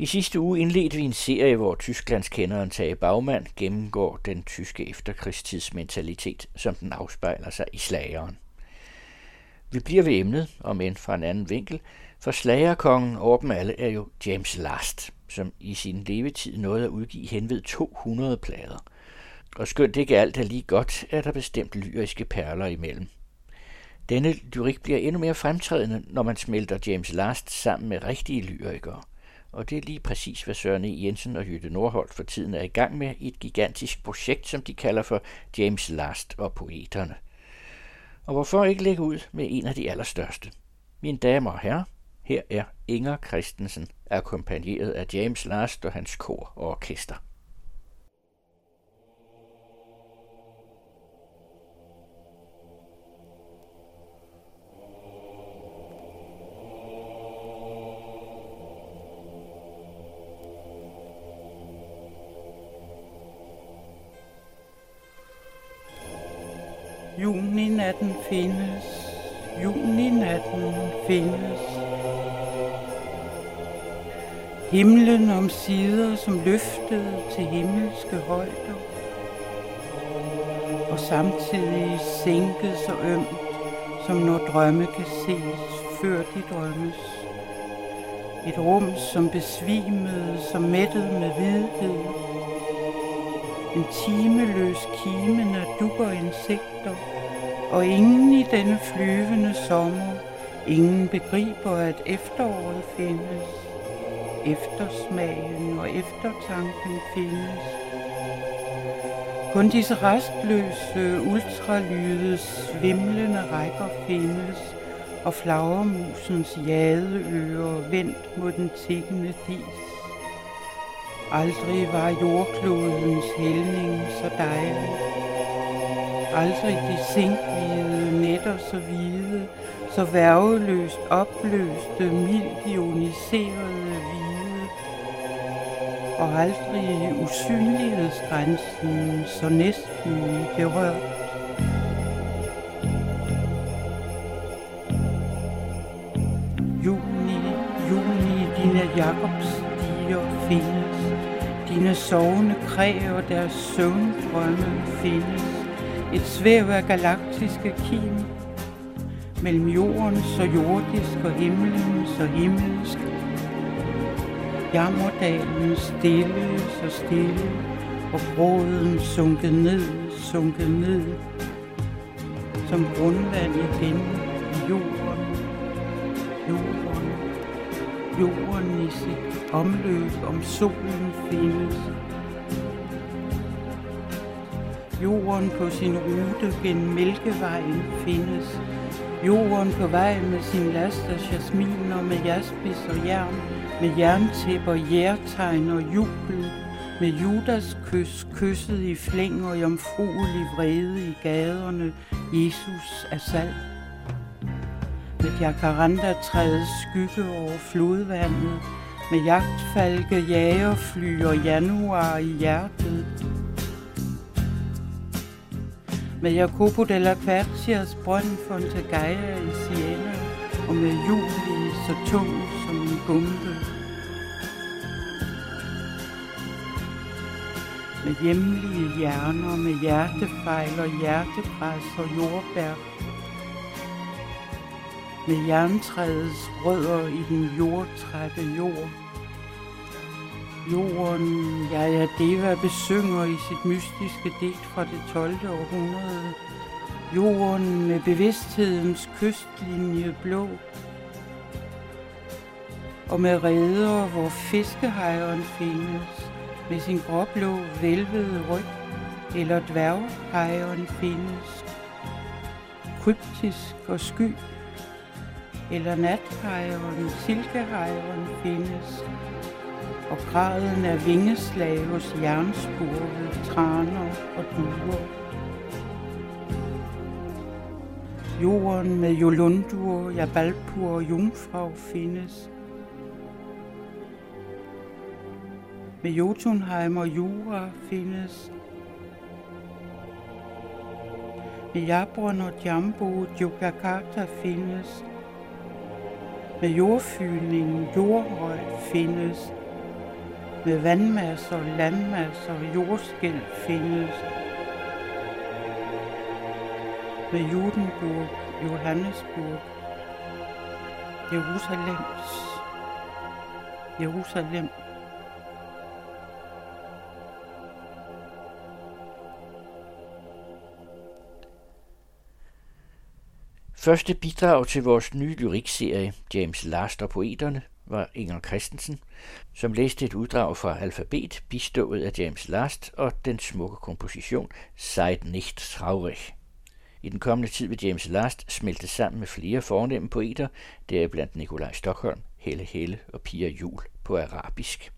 I sidste uge indledte vi en serie, hvor Tysklands kenderen Tage Bagmand gennemgår den tyske efterkrigstidsmentalitet, som den afspejler sig i slageren. Vi bliver ved emnet, om end fra en anden vinkel, for slagerkongen over dem alle er jo James Last, som i sin levetid nåede at udgive henved 200 plader. Og skønt ikke alt er lige godt, er der bestemt lyriske perler imellem. Denne lyrik bliver endnu mere fremtrædende, når man smelter James Last sammen med rigtige lyrikere – og det er lige præcis, hvad Søren E. Jensen og Jytte Nordholt for tiden er i gang med i et gigantisk projekt, som de kalder for James Last og Poeterne. Og hvorfor ikke lægge ud med en af de allerstørste? Mine damer og herrer, her er Inger Christensen, akkompagneret af James Last og hans kor og orkester. Juninatten findes, juninatten findes. Himlen om sider, som løftede til himmelske højder, og samtidig sænket så ømt, som når drømme kan ses, før de drømmes. Et rum, som besvimede, som mættet med hvidhed. En timeløs kimen af dukker insekter, og ingen i denne flyvende sommer, ingen begriber, at efteråret findes. Eftersmagen og eftertanken findes. Kun disse restløse, ultralyde, svimlende rækker findes, og flagermusens jadeører vendt mod den tikkende dis. Aldrig var jordklodens hældning så dejlig. Aldrig de sinkhvide nætter så hvide, så værveløst opløste, mildt ioniserede hvide. Og aldrig usynlighedsgrænsen så næsten berørt. Juni, juni, dine Jakobsstiger findes. Dine sovende kræver deres søvndrømme findes. Et svæv af galaktiske kim, mellem jorden så jordisk og himlen så himmelsk. Jammerdalen stille så stille, og bråden sunket ned, sunket ned, som grundvand igen i jorden, jorden, jorden i sit omløb om solen findes Jorden på sin rute gennem Mælkevejen findes. Jorden på vej med sin last af jasminer med jaspis og jern, med jerntæpper, jærtegn og jubel, med Judas kys kysset i flæng og jomfruelig vrede i gaderne, Jesus er salt. Med jacaranda-træets skygge over flodvandet, med jagtfalke, jagerfly og januar i hjertet, med Jacopo della Quercias brønd Fontagaia i Siena, og med Julie så tung som en bombe. Med hjemlige hjerner, med hjertefejl og hjertepres og jordbær. Med jerntræets rødder i den jordtrætte jord Jorden, ja, Deva besynger i sit mystiske digt fra det 12. århundrede. Jorden med bevidsthedens kystlinje blå. Og med redder, hvor fiskehejren findes, med sin gråblå velvede ryg, eller dværghejren findes, kryptisk og sky, eller nathejren, silkehejren findes, og graden af vingeslag hos jernspurve, traner og duer. Jorden med Jolundur, Jabalpur og Jungfrau findes. Med Jotunheim og Jura findes. Med Jabron og Jambo, Yogyakarta findes. Med jordfyldning, jordhøj findes med vandmasser, landmasser, jordskæld findes. Med Judenburg, Johannesburg, Jerusalems, Jerusalem. Første bidrag til vores nye lyrikserie, James Last og Poeterne, var Inger Christensen, som læste et uddrag fra Alfabet, bistået af James Last og den smukke komposition Seid nicht traurig. I den kommende tid vil James Last smelte sammen med flere fornemme poeter, deriblandt Nikolaj Stockholm, Helle Helle og Pia Jul på arabisk.